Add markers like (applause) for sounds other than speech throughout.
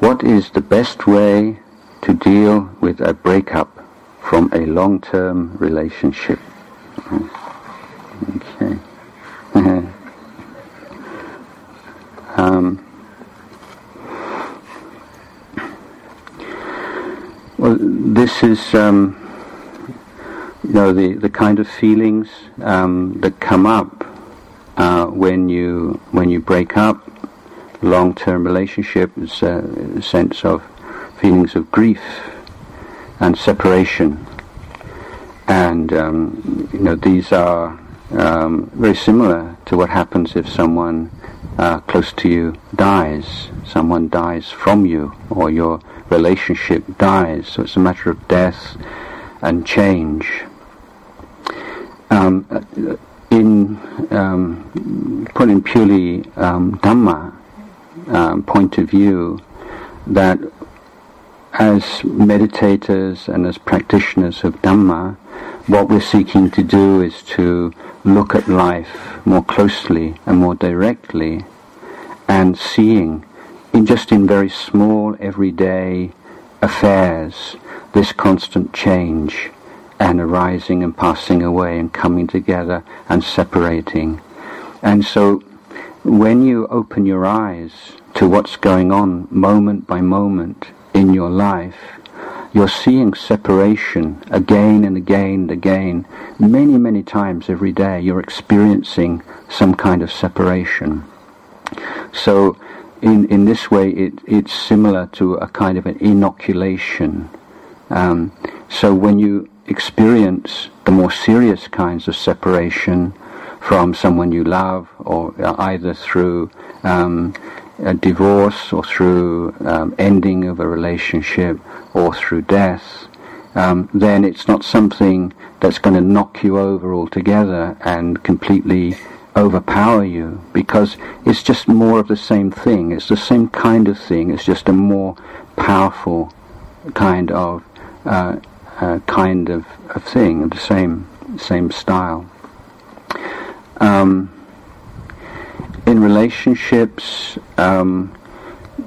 what is the best way to deal with a breakup from a long-term relationship? Okay. (laughs) um, well, this is, um, you know, the, the kind of feelings um, that come up uh, when you when you break up. Long-term relationship is a sense of feelings of grief and separation, and um, you know these are um, very similar to what happens if someone uh, close to you dies. Someone dies from you, or your relationship dies. So it's a matter of death and change. Um, in um, put in purely um, Dhamma um, point of view, that as meditators and as practitioners of Dhamma, what we're seeking to do is to look at life more closely and more directly and seeing in just in very small everyday affairs this constant change and arising and passing away and coming together and separating. And so when you open your eyes to what's going on moment by moment in your life, you're seeing separation again and again and again, many, many times every day. You're experiencing some kind of separation. So, in, in this way, it, it's similar to a kind of an inoculation. Um, so, when you experience the more serious kinds of separation from someone you love, or either through um, a divorce or through um, ending of a relationship or through death, um, then it's not something that's going to knock you over altogether and completely overpower you because it's just more of the same thing. It's the same kind of thing. It's just a more powerful kind of uh, uh, kind of, of thing, the same same style. Um, in relationships, um,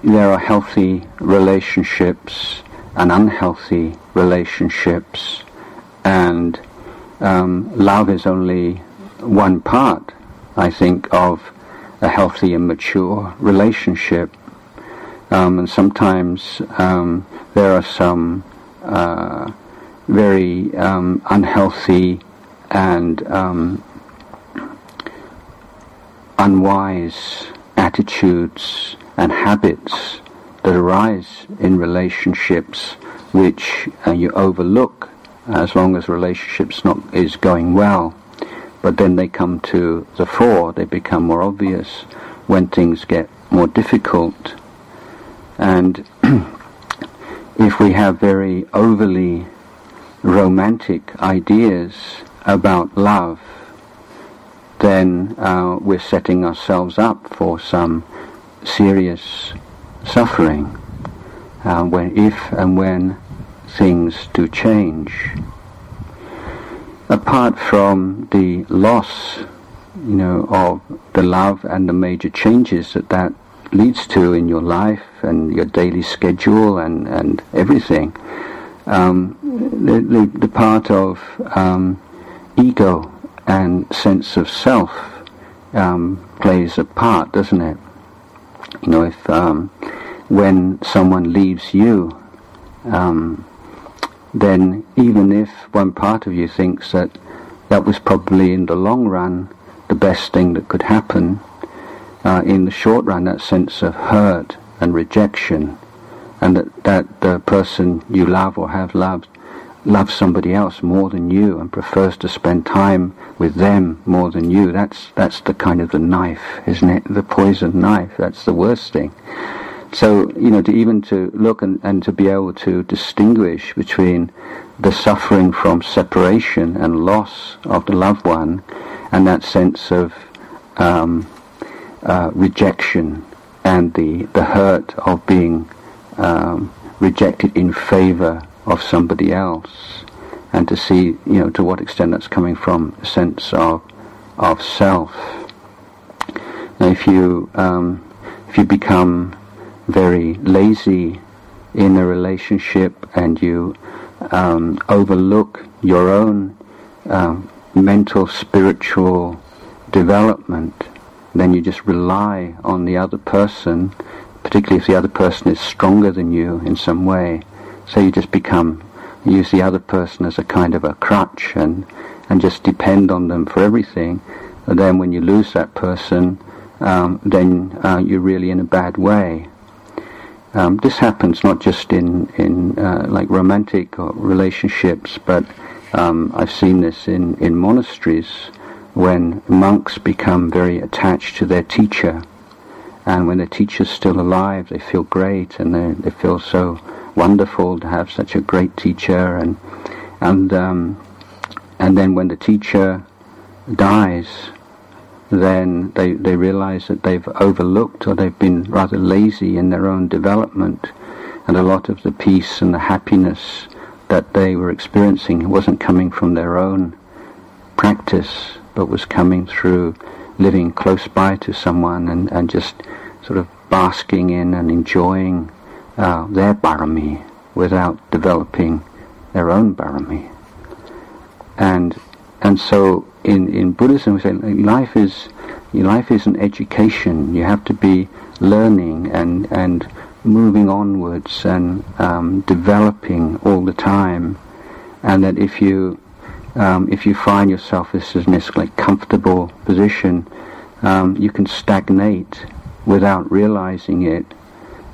there are healthy relationships and unhealthy relationships, and um, love is only one part, I think, of a healthy and mature relationship. Um, and sometimes um, there are some uh, very um, unhealthy and um, unwise attitudes and habits that arise in relationships which uh, you overlook as long as relationships not is going well but then they come to the fore they become more obvious when things get more difficult. And (clears throat) if we have very overly romantic ideas about love then uh, we're setting ourselves up for some serious suffering uh, when, if and when things do change. Apart from the loss, you know, of the love and the major changes that that leads to in your life and your daily schedule and, and everything, um, the, the, the, part of um, ego and sense of self um, plays a part, doesn't it? You know, if um, when someone leaves you, um, then even if one part of you thinks that that was probably in the long run the best thing that could happen, uh, in the short run that sense of hurt and rejection, and that, that the person you love or have loved loves somebody else more than you and prefers to spend time with them more than you. That's that's the kind of the knife, isn't it? The poison knife. That's the worst thing. So you know, to even to look and, and to be able to distinguish between the suffering from separation and loss of the loved one, and that sense of um, uh, rejection and the the hurt of being um, rejected in favor of somebody else, and to see, you know, to what extent that's coming from a sense of of self. Now, if you um, if you become very lazy in a relationship and you um, overlook your own um, mental, spiritual development, then you just rely on the other person, particularly if the other person is stronger than you in some way. So you just become, use the other person as a kind of a crutch and, and just depend on them for everything. And then when you lose that person, um, then uh, you're really in a bad way. Um, this happens not just in in uh, like romantic relationships, but um, I've seen this in in monasteries when monks become very attached to their teacher, and when the teacher's still alive, they feel great and they they feel so wonderful to have such a great teacher, and and um, and then when the teacher dies, then they, they realize that they've overlooked or they've been rather lazy in their own development. And a lot of the peace and the happiness that they were experiencing wasn't coming from their own practice but was coming through living close by to someone and, and just sort of basking in and enjoying uh, their barami without developing their own barami. And and so in, in Buddhism we say life is life is an education. You have to be learning and and moving onwards and um, developing all the time. And that if you um, if you find yourself this in this like comfortable position, um, you can stagnate without realizing it.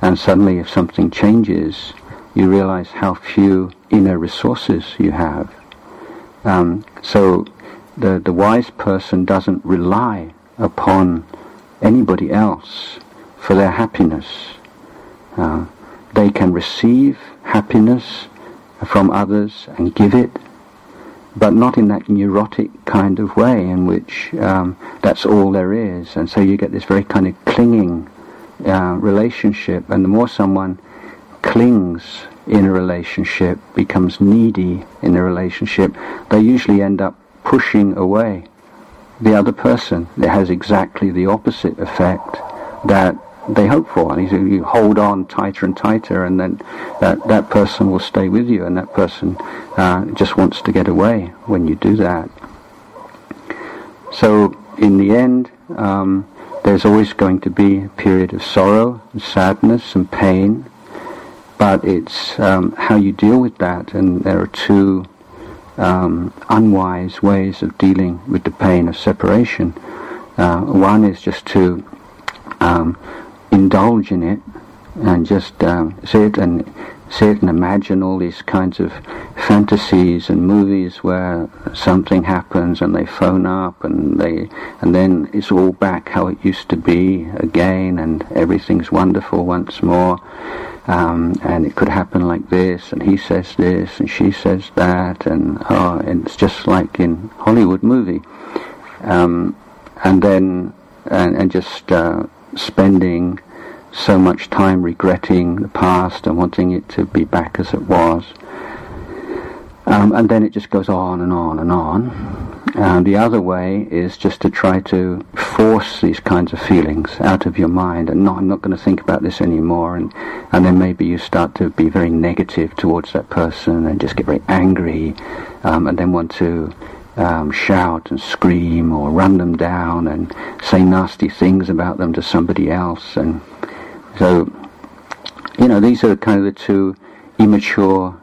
And suddenly, if something changes, you realize how few inner resources you have. Um, so the, the wise person doesn't rely upon anybody else for their happiness. Uh, they can receive happiness from others and give it, but not in that neurotic kind of way in which um, that's all there is. And so you get this very kind of clinging uh, relationship, and the more someone clings in a relationship, becomes needy in a relationship, they usually end up pushing away the other person. It has exactly the opposite effect that they hope for. And you hold on tighter and tighter, and then that, that person will stay with you, and that person uh, just wants to get away when you do that. So, in the end, um, there's always going to be a period of sorrow, and sadness, and pain, but it's um, how you deal with that, and there are two um, unwise ways of dealing with the pain of separation. Uh, one is just to um, indulge in it and just um, sit and sit and imagine all these kinds of fantasies and movies where something happens and they phone up and they and then it's all back how it used to be again and everything's wonderful once more. Um, and it could happen like this, and he says this, and she says that, and oh, it's just like in Hollywood movie, um, and then and, and just uh, spending so much time regretting the past and wanting it to be back as it was. Um, and then it just goes on and on and on. And the other way is just to try to force these kinds of feelings out of your mind and I'm not going to think about this anymore. And, and then maybe you start to be very negative towards that person and just get very angry um, and then want to um, shout and scream or run them down and say nasty things about them to somebody else. And so, you know, these are kind of the two immature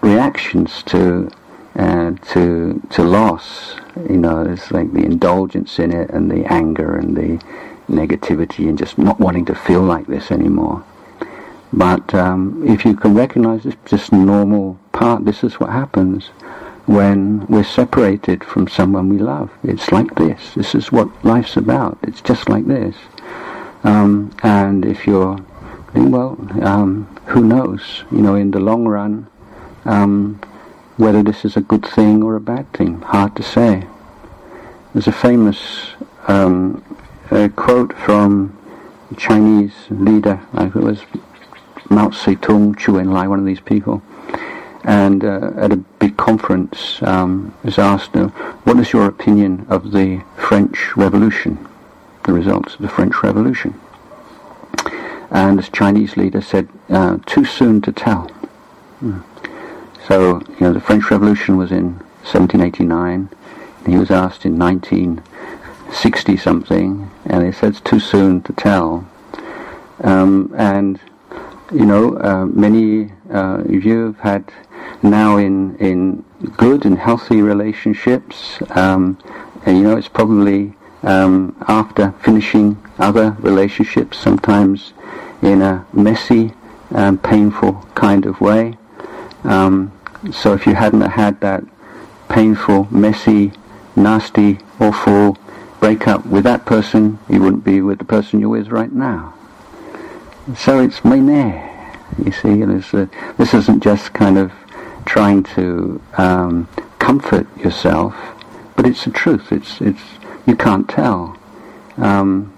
reactions to uh, to to loss. You know, it's like the indulgence in it and the anger and the negativity and just not wanting to feel like this anymore. But um, if you can recognize this just normal part, this is what happens when we're separated from someone we love. It's like this. This is what life's about. It's just like this. Um, and if you're, doing well, um, who knows? You know, in the long run, um, whether this is a good thing or a bad thing, hard to say. There's a famous um, a quote from a Chinese leader, I think it was Mao Zedong, Zhou Enlai, one of these people, and uh, at a big conference um, was asked, uh, "What is your opinion of the French Revolution, the results of the French Revolution?" and this Chinese leader said, uh, too soon to tell. Mm. So, you know, the French Revolution was in 1789. He was asked in 1960 something, and he said it's too soon to tell. Um, and, you know, uh, many uh, of you have had now in, in good and healthy relationships, um, and, you know, it's probably um, after finishing other relationships, sometimes in a messy and painful kind of way. Um, so if you hadn't had that painful, messy, nasty, awful breakup with that person, you wouldn't be with the person you're with right now. So it's mene, you see. A, this isn't just kind of trying to um, comfort yourself, but it's the truth. It's it's you can't tell. Um,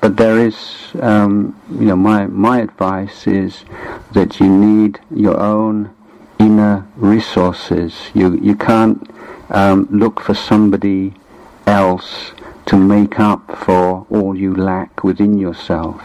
but there is, um, you know, my my advice is that you need your own inner resources. You you can't um, look for somebody else to make up for all you lack within yourself.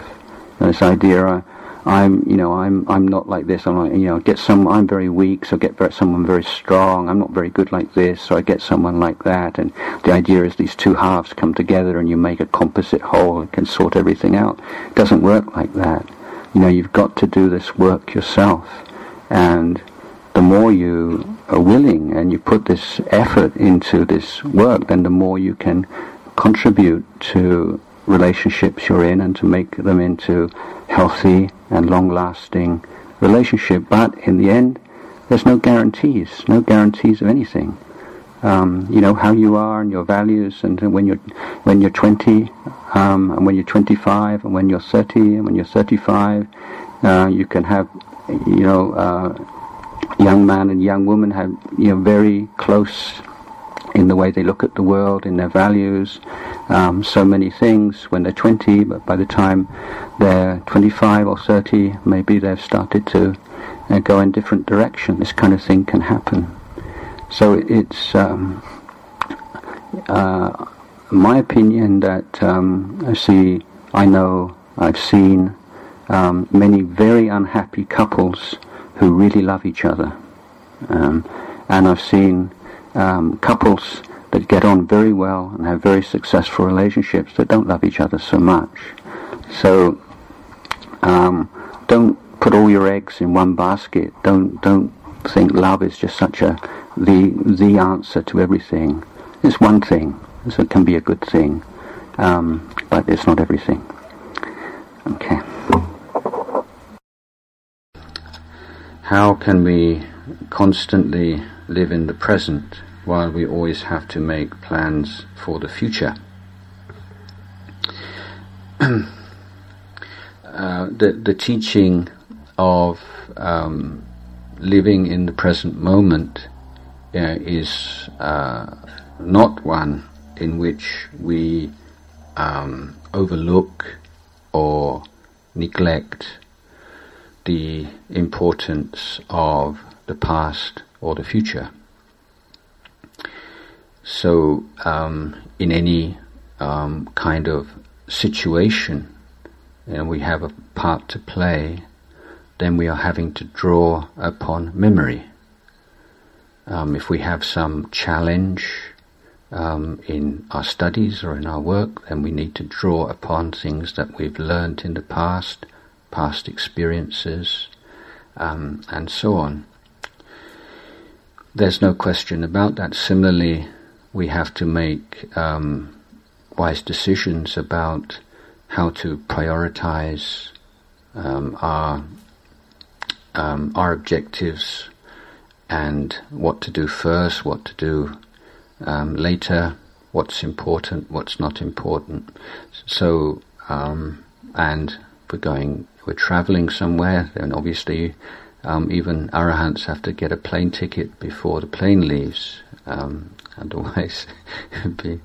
this idea, uh, I'm, you know, I'm, I'm not like this. I'm like, you know, get some. I'm very weak, so get someone very strong. I'm not very good like this, so I get someone like that. And the idea is these two halves come together, and you make a composite whole and can sort everything out. It doesn't work like that. You know, you've got to do this work yourself, and the more you are willing and you put this effort into this work, then the more you can contribute to relationships you're in and to make them into healthy and long-lasting relationship. But in the end, there's no guarantees, no guarantees of anything. Um, you know how you are and your values, and when you're when you're 20, um, and when you're 25, and when you're 30, and when you're 35, uh, you can have, you know, uh, young man and young woman have you know very close in the way they look at the world, in their values, um, so many things when they're 20, but by the time they're 25 or 30, maybe they've started to uh, go in different direction. This kind of thing can happen. So it's um, uh, my opinion that um, I see, I know, I've seen um, many very unhappy couples who really love each other. Um, and I've seen um, couples that get on very well and have very successful relationships that don't love each other so much. So um, don't put all your eggs in one basket. Don't don't think love is just such a the the answer to everything. It's one thing, so it can be a good thing, um, but it's not everything. Okay. How can we constantly live in the present while we always have to make plans for the future? (clears throat) uh, the, the teaching of um, living in the present moment uh, is uh, not one in which we um, overlook or neglect the importance of the past or the future. So, um, in any um, kind of situation, and we have a part to play, then we are having to draw upon memory. Um, if we have some challenge um, in our studies or in our work, then we need to draw upon things that we've learned in the past past experiences, um, and so on. There's no question about that. Similarly, we have to make um, wise decisions about how to prioritize um, our um, our objectives and what to do first, what to do um, later, what's important, what's not important. So, um, and we're going we're traveling somewhere, then obviously um, even arahants have to get a plane ticket before the plane leaves. Um, otherwise, (laughs) it'd be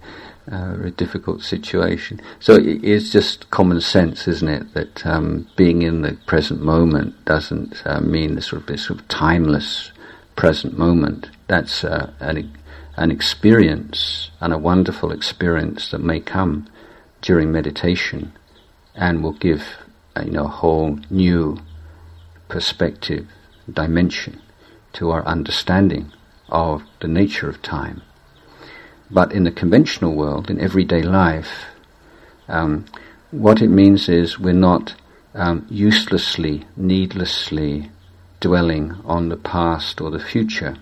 uh, a difficult situation. So it's just common sense, isn't it, that um, being in the present moment doesn't uh, mean this sort of, sort of timeless present moment. That's uh, an, an experience and a wonderful experience that may come during meditation and will give you know, a whole new perspective, dimension to our understanding of the nature of time. But in the conventional world, in everyday life, um, what it means is we're not um, uselessly, needlessly dwelling on the past or the future.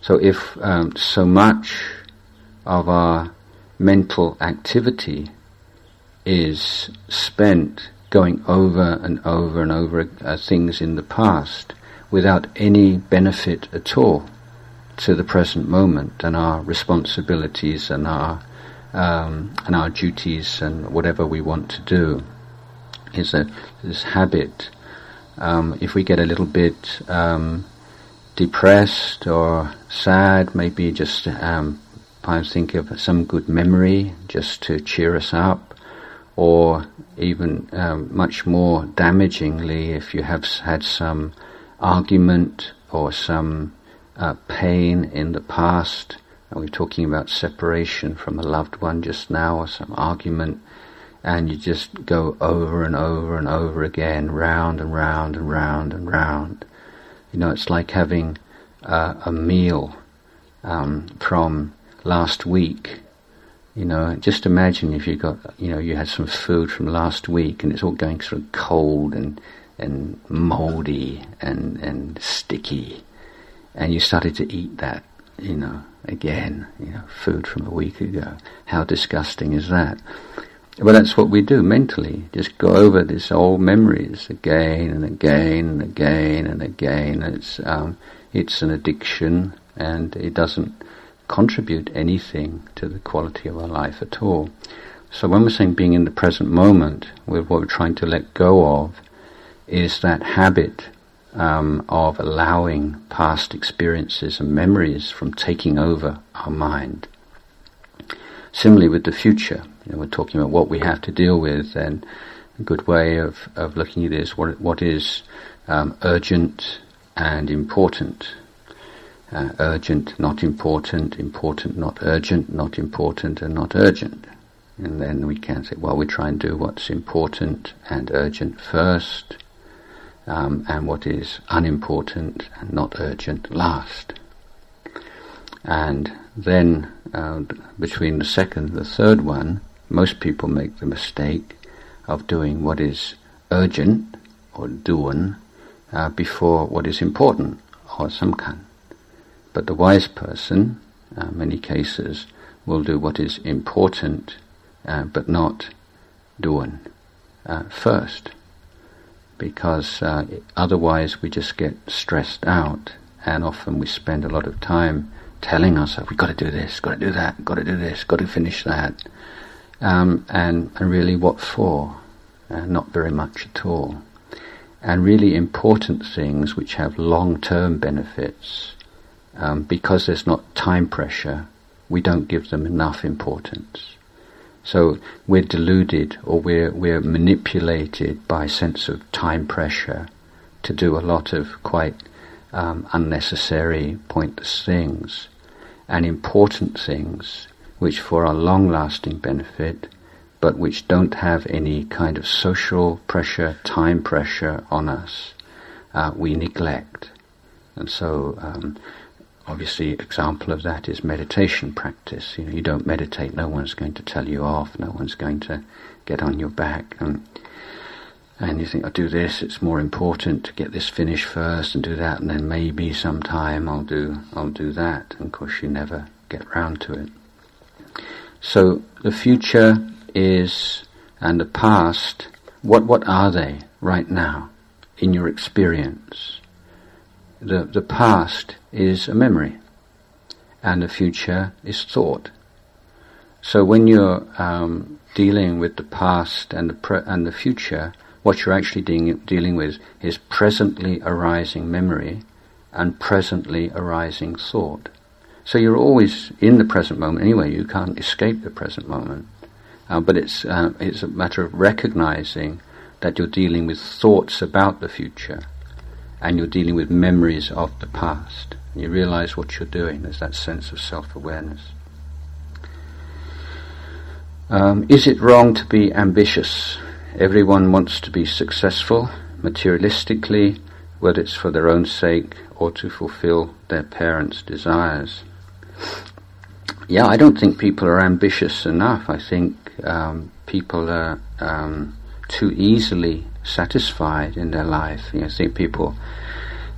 So if um, so much of our mental activity is spent going over and over and over uh, things in the past without any benefit at all to the present moment and our responsibilities and our um, and our duties and whatever we want to do is a this habit. Um, if we get a little bit um, depressed or sad, maybe just um, think of some good memory just to cheer us up, or even um, much more damagingly, if you have had some argument or some uh, pain in the past. And we're talking about separation from a loved one just now, or some argument, and you just go over and over and over again, round and round and round and round. You know, it's like having uh, a meal um, from last week. You know, just imagine if you got, you know, you had some food from last week and it's all going sort of cold and and mouldy and and sticky and you started to eat that, you know, again, you know, food from a week ago. How disgusting is that? Well, that's what we do mentally. Just go over these old memories again and again and again and again. It's um, it's an addiction, and it doesn't contribute anything to the quality of our life at all. So when we're saying being in the present moment, what we're trying to let go of is that habit um, of allowing past experiences and memories from taking over our mind. Similarly with the future, you know, we're talking about what we have to deal with, and a good way of, of looking at this, what, what is um, urgent and important. Uh, urgent, not important, important, not urgent, not important, and not urgent. And then we can say, well, we try and do what's important and urgent first, um, and what is unimportant and not urgent last. And then uh, between the second and the third one, most people make the mistake of doing what is urgent or doing uh, before what is important or samkhan. But the wise person, uh, many cases, will do what is important uh, but not doing uh, first because uh, otherwise we just get stressed out and often we spend a lot of time telling ourselves we've got to do this, got to do that, got to do this, got to finish that. Um, and, and really what for? Uh, not very much at all. And really important things which have long-term benefits, um, because there's not time pressure, we don't give them enough importance. So we're deluded or we're, we're manipulated by a sense of time pressure to do a lot of quite um, unnecessary, pointless things and important things which for our long-lasting benefit but which don't have any kind of social pressure, time pressure on us, uh, we neglect. And so um, obviously example of that is meditation practice. You know, you don't meditate, no one's going to tell you off, no one's going to get on your back. And, and you think, I'll do this, it's more important to get this finished first and do that, and then maybe sometime I'll do, I'll do that. And of course you never get round to it. So the future is, and the past, what, what are they right now in your experience? The, the past is a memory and the future is thought. So when you're um, dealing with the past and the pre- and the future, what you're actually dealing, dealing with is presently arising memory and presently arising thought. So you're always in the present moment anyway. You can't escape the present moment. Uh, but it's uh, it's a matter of recognizing that you're dealing with thoughts about the future and you're dealing with memories of the past. You realize what you're doing. There's that sense of self-awareness. Um, is it wrong to be ambitious? everyone wants to be successful materialistically, whether it's for their own sake or to fulfill their parents' desires. Yeah, I don't think people are ambitious enough. I think um, people are um, too easily satisfied in their life. You know, think people.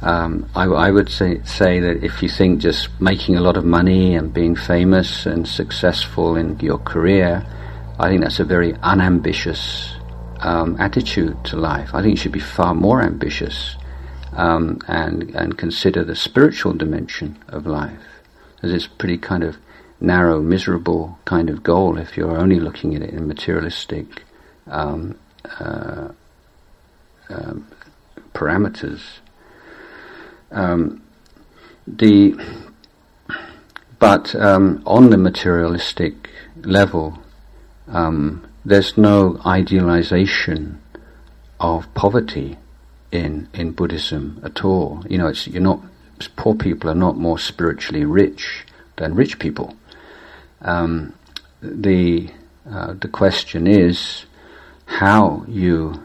Um, I, I, would say, say that if you think just making a lot of money and being famous and successful in your career, I think that's a very unambitious um, attitude to life. I think you should be far more ambitious um, and and consider the spiritual dimension of life, as it's pretty kind of narrow, miserable kind of goal if you're only looking at it in materialistic um, uh, uh, parameters. Um, the but um, on the materialistic level, um, there's no idealization of poverty in in Buddhism at all. You know, it's you're not poor people are not more spiritually rich than rich people. Um, the uh, the question is how you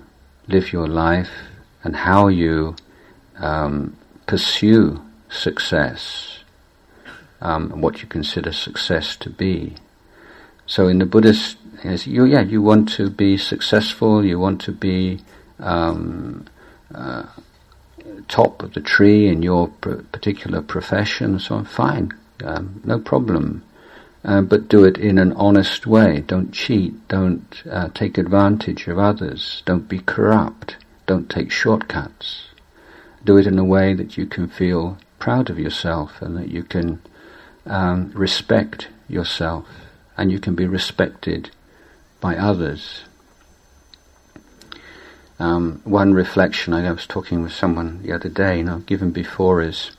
live your life and how you um, pursue success, um, what you consider success to be. So in the Buddhist, you, yeah, you want to be successful, you want to be um, uh, top of the tree in your pr- particular profession, so. Fine, um, no problem. Uh, but do it in an honest way. Don't cheat. Don't uh, take advantage of others. Don't be corrupt. Don't take shortcuts. Do it in a way that you can feel proud of yourself and that you can um, respect yourself and you can be respected by others. Um, one reflection I was talking with someone the other day, you know, given before is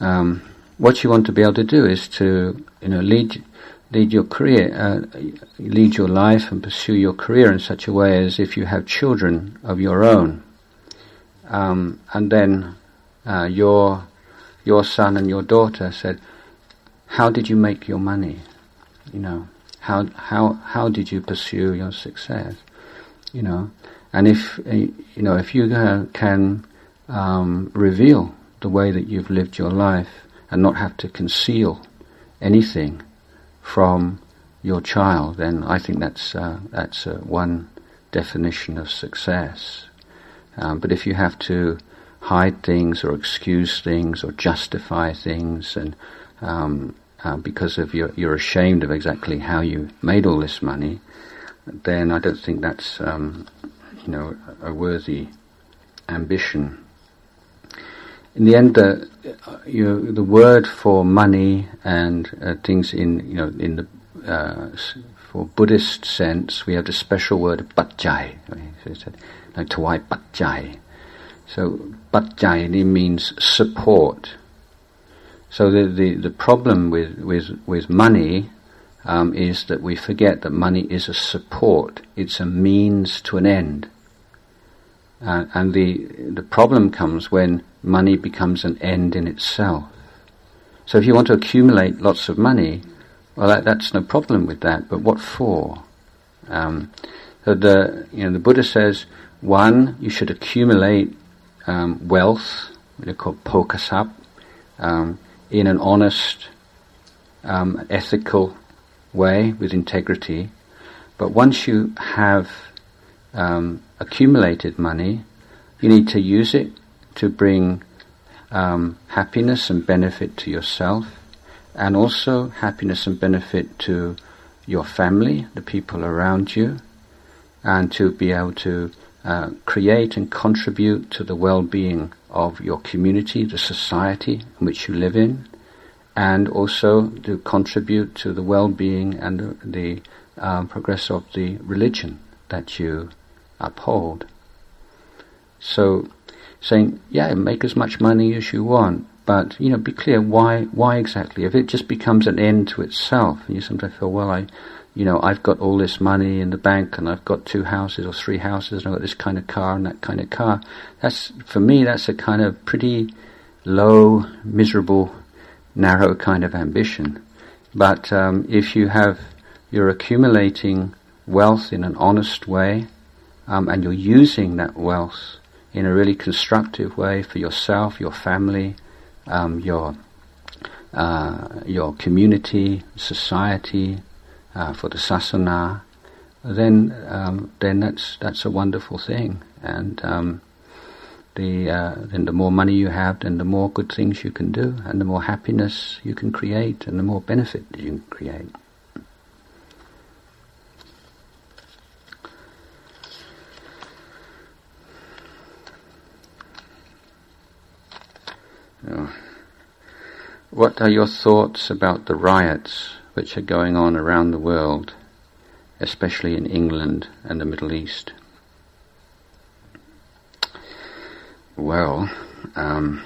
um, what you want to be able to do is to, you know, lead lead your career, uh, lead your life and pursue your career in such a way as if you have children of your own. Um, and then uh, your your son and your daughter said, "How did you make your money? You know, how how how did you pursue your success? You know, and if uh, you know if you can um, reveal the way that you've lived your life and not have to conceal anything." From your child, then I think that's uh, that's uh, one definition of success. Um, but if you have to hide things or excuse things or justify things, and um, uh, because of your, you're ashamed of exactly how you made all this money, then I don't think that's um, you know a worthy ambition in the end, the you the word for money and uh, things in you know in the uh, for Buddhist sense, we have the special word said, like tawai bajjai. So bajjai means support. So the, the, the problem with, with, with money um, is that we forget that money is a support. It's a means to an end. Uh, and the the problem comes when money becomes an end in itself. So if you want to accumulate lots of money, well, that, that's no problem with that. But what for? Um, so the you know the Buddha says one you should accumulate um, wealth, what they call pokasap, um, in an honest, um, ethical way with integrity. But once you have um, accumulated money, you need to use it to bring um, happiness and benefit to yourself, and also happiness and benefit to your family, the people around you, and to be able to uh, create and contribute to the well-being of your community, the society in which you live in, and also to contribute to the well-being and the, the um, progress of the religion that you uphold. So, saying, yeah, make as much money as you want, but you know, be clear why why exactly. If it just becomes an end to itself, and you sometimes feel, well, I, you know, I've got all this money in the bank, and I've got two houses or three houses, and I've got this kind of car and that kind of car. That's for me. That's a kind of pretty low, miserable, narrow kind of ambition. But um, if you have, you're accumulating wealth in an honest way, um, and you're using that wealth in a really constructive way for yourself, your family, um, your uh, your community, society, uh, for the sasana, then um, then that's that's a wonderful thing. And um, the uh, then the more money you have, then the more good things you can do, and the more happiness you can create, and the more benefit you can create. What are your thoughts about the riots which are going on around the world, especially in England and the Middle East? Well, um,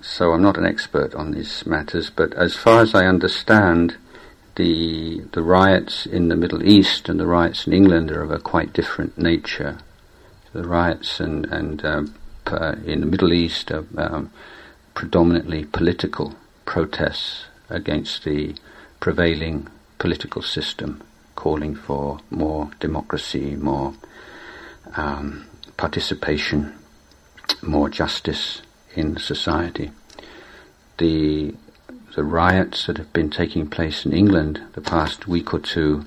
so I'm not an expert on these matters, but as far as I understand, the the riots in the Middle East and the riots in England are of a quite different nature the riots and, and uh, in the Middle East are um, predominantly political protests against the prevailing political system, calling for more democracy, more um, participation, more justice in society. The the riots that have been taking place in England the past week or two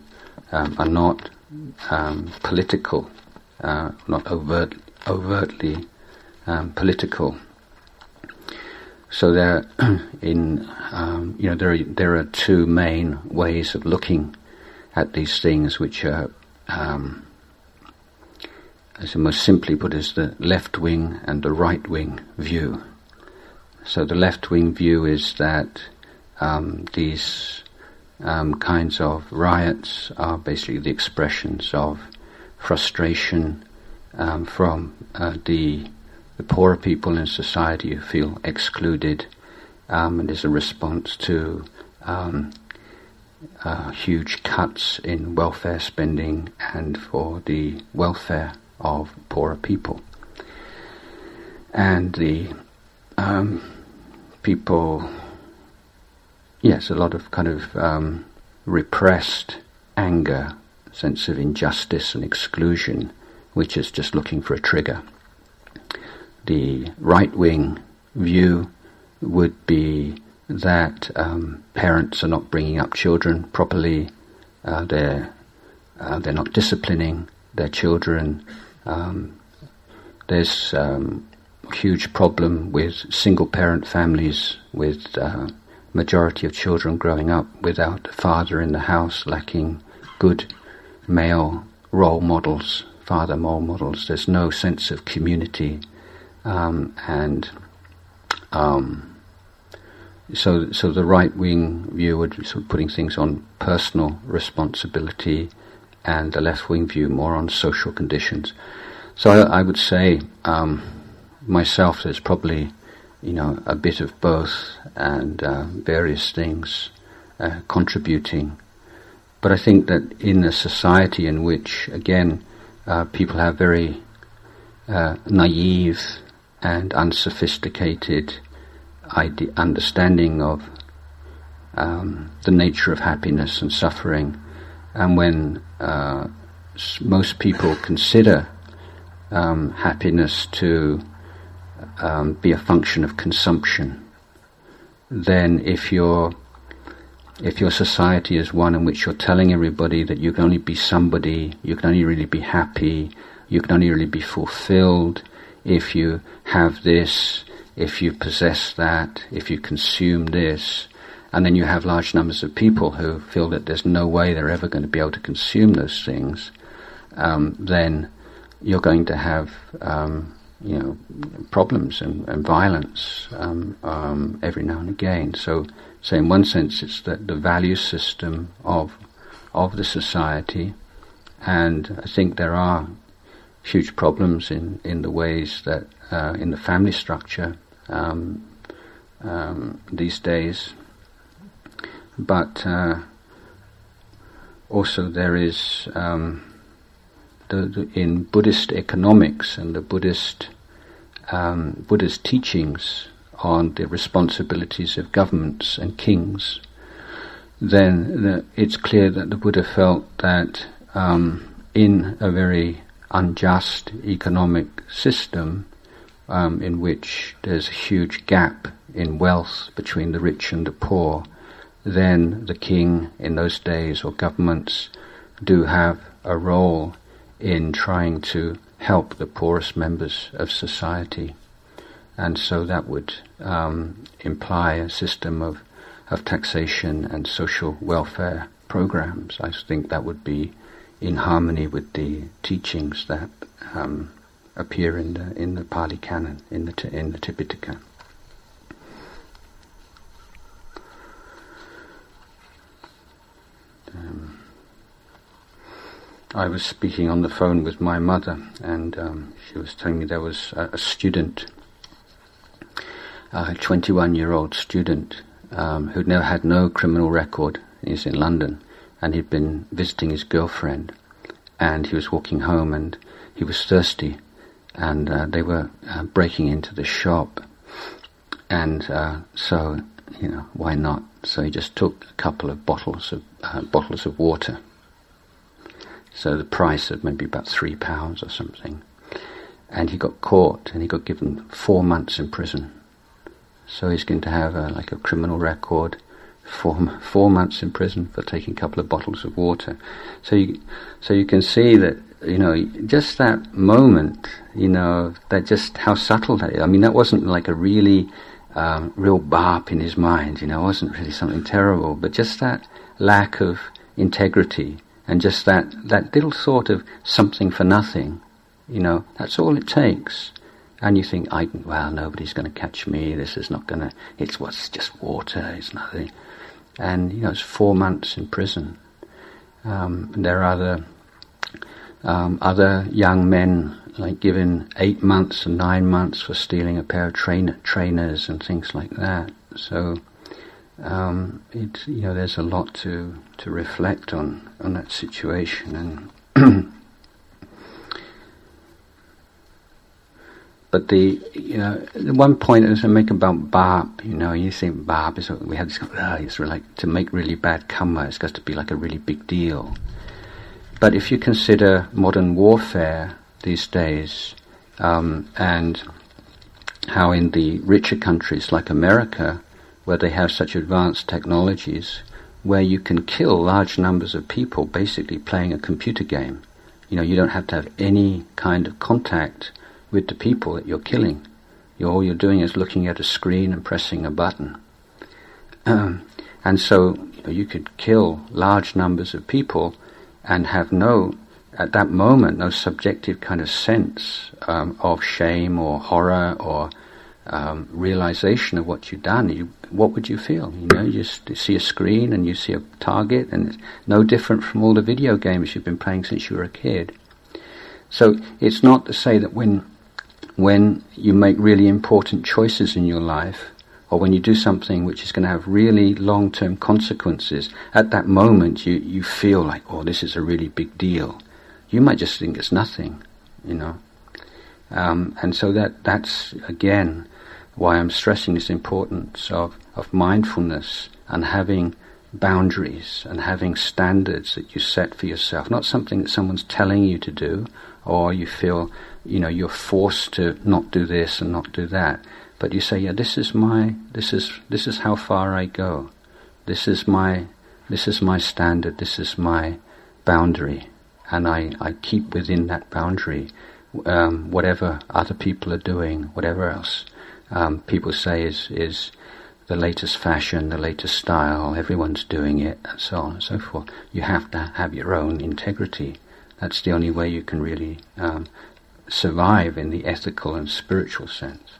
um, are not um, political uh, not overt, overtly um, political. So there, (clears throat) in um, you know, there are, there are two main ways of looking at these things, which are, um, as most simply put, is the left wing and the right wing view. So the left wing view is that um, these um, kinds of riots are basically the expressions of frustration um, from uh, the the poorer people in society who feel excluded, um, and is a response to um, uh, huge cuts in welfare spending and for the welfare of poorer people. And the um, people, yes, a lot of kind of um, repressed anger sense of injustice and exclusion, which is just looking for a trigger. The right wing view would be that um, parents are not bringing up children properly, uh, they're, uh, they're not disciplining their children. Um, there's um, huge problem with single parent families with uh, majority of children growing up without a father in the house, lacking good male role models, father role models. There's no sense of community, um, and um, so so the right wing view would sort of putting things on personal responsibility, and the left wing view more on social conditions. So I, I would say um, myself, there's probably you know a bit of both and uh, various things uh, contributing but I think that in a society in which, again, uh, people have very uh, naive and unsophisticated idea, understanding of um, the nature of happiness and suffering, and when uh, most people consider um, happiness to um, be a function of consumption, then if you're if your society is one in which you're telling everybody that you can only be somebody, you can only really be happy, you can only really be fulfilled if you have this, if you possess that, if you consume this, and then you have large numbers of people who feel that there's no way they're ever going to be able to consume those things, um, then you're going to have um, you know problems and, and violence um, um every now and again. So so in one sense, it's the, the value system of of the society, and I think there are huge problems in, in the ways that uh, in the family structure um, um, these days. But uh, also there is um, the, the, in Buddhist economics and the Buddhist um, Buddha's teachings on the responsibilities of governments and kings, then the, it's clear that the Buddha felt that um, in a very unjust economic system um, in which there's a huge gap in wealth between the rich and the poor, then the king in those days or governments do have a role in trying to help the poorest members of society. And so that would um, imply a system of, of taxation and social welfare programs. I think that would be in harmony with the teachings that um, appear in the in the Pali Canon, in the in the Tipitaka. Um, I was speaking on the phone with my mother, and um, she was telling me there was a, a student, a 21-year-old student, um, who'd never had no criminal record. He's in London, and he'd been visiting his girlfriend, and he was walking home, and he was thirsty, and uh, they were uh, breaking into the shop, and uh, so you know why not? So he just took a couple of bottles of uh, bottles of water so the price of maybe about three pounds or something. And he got caught and he got given four months in prison. So he's going to have a, like a criminal record, four, (laughs) four months in prison for taking a couple of bottles of water. So you, so you can see that, you know, just that moment, you know, that just how subtle that is. I mean, that wasn't like a really um, real barp in his mind, you know, it wasn't really something terrible, but just that lack of integrity and just that, that little sort of something for nothing, you know, that's all it takes. And you think, I, well, nobody's going to catch me, this is not going to, it's what's just water, it's nothing. And, you know, it's four months in prison. Um, there are other, um, other young men, like given eight months and nine months for stealing a pair of train- trainers and things like that. So, um, you know, there's a lot to, to reflect on, on that situation. And (clears throat) but the, you know, the one point is to make about barb, you know, you think barb is, we had this, uh, it's like, to make really bad karma, it's got to be like a really big deal. But if you consider modern warfare these days, um, and how in the richer countries like America, where they have such advanced technologies where you can kill large numbers of people basically playing a computer game. You know, you don't have to have any kind of contact with the people that you're killing. You're, all you're doing is looking at a screen and pressing a button. Um, and so you, know, you could kill large numbers of people and have no, at that moment, no subjective kind of sense um, of shame or horror or um, realization of what you've done, you, what would you feel? You know, you see a screen and you see a target, and it's no different from all the video games you've been playing since you were a kid. So it's not to say that when when you make really important choices in your life, or when you do something which is going to have really long-term consequences, at that moment you, you feel like, oh, this is a really big deal. You might just think it's nothing, you know. Um, and so that that's again why I'm stressing this importance of, of mindfulness and having boundaries and having standards that you set for yourself, not something that someone's telling you to do or you feel, you know, you're forced to not do this and not do that. But you say, yeah, this is my, this is, this is how far I go. This is my, this is my standard. This is my boundary. And I, I keep within that boundary, um, whatever other people are doing, whatever else um, people say is is the latest fashion, the latest style, everyone's doing it, and so on and so forth. You have to have your own integrity. That's the only way you can really um, survive in the ethical and spiritual sense.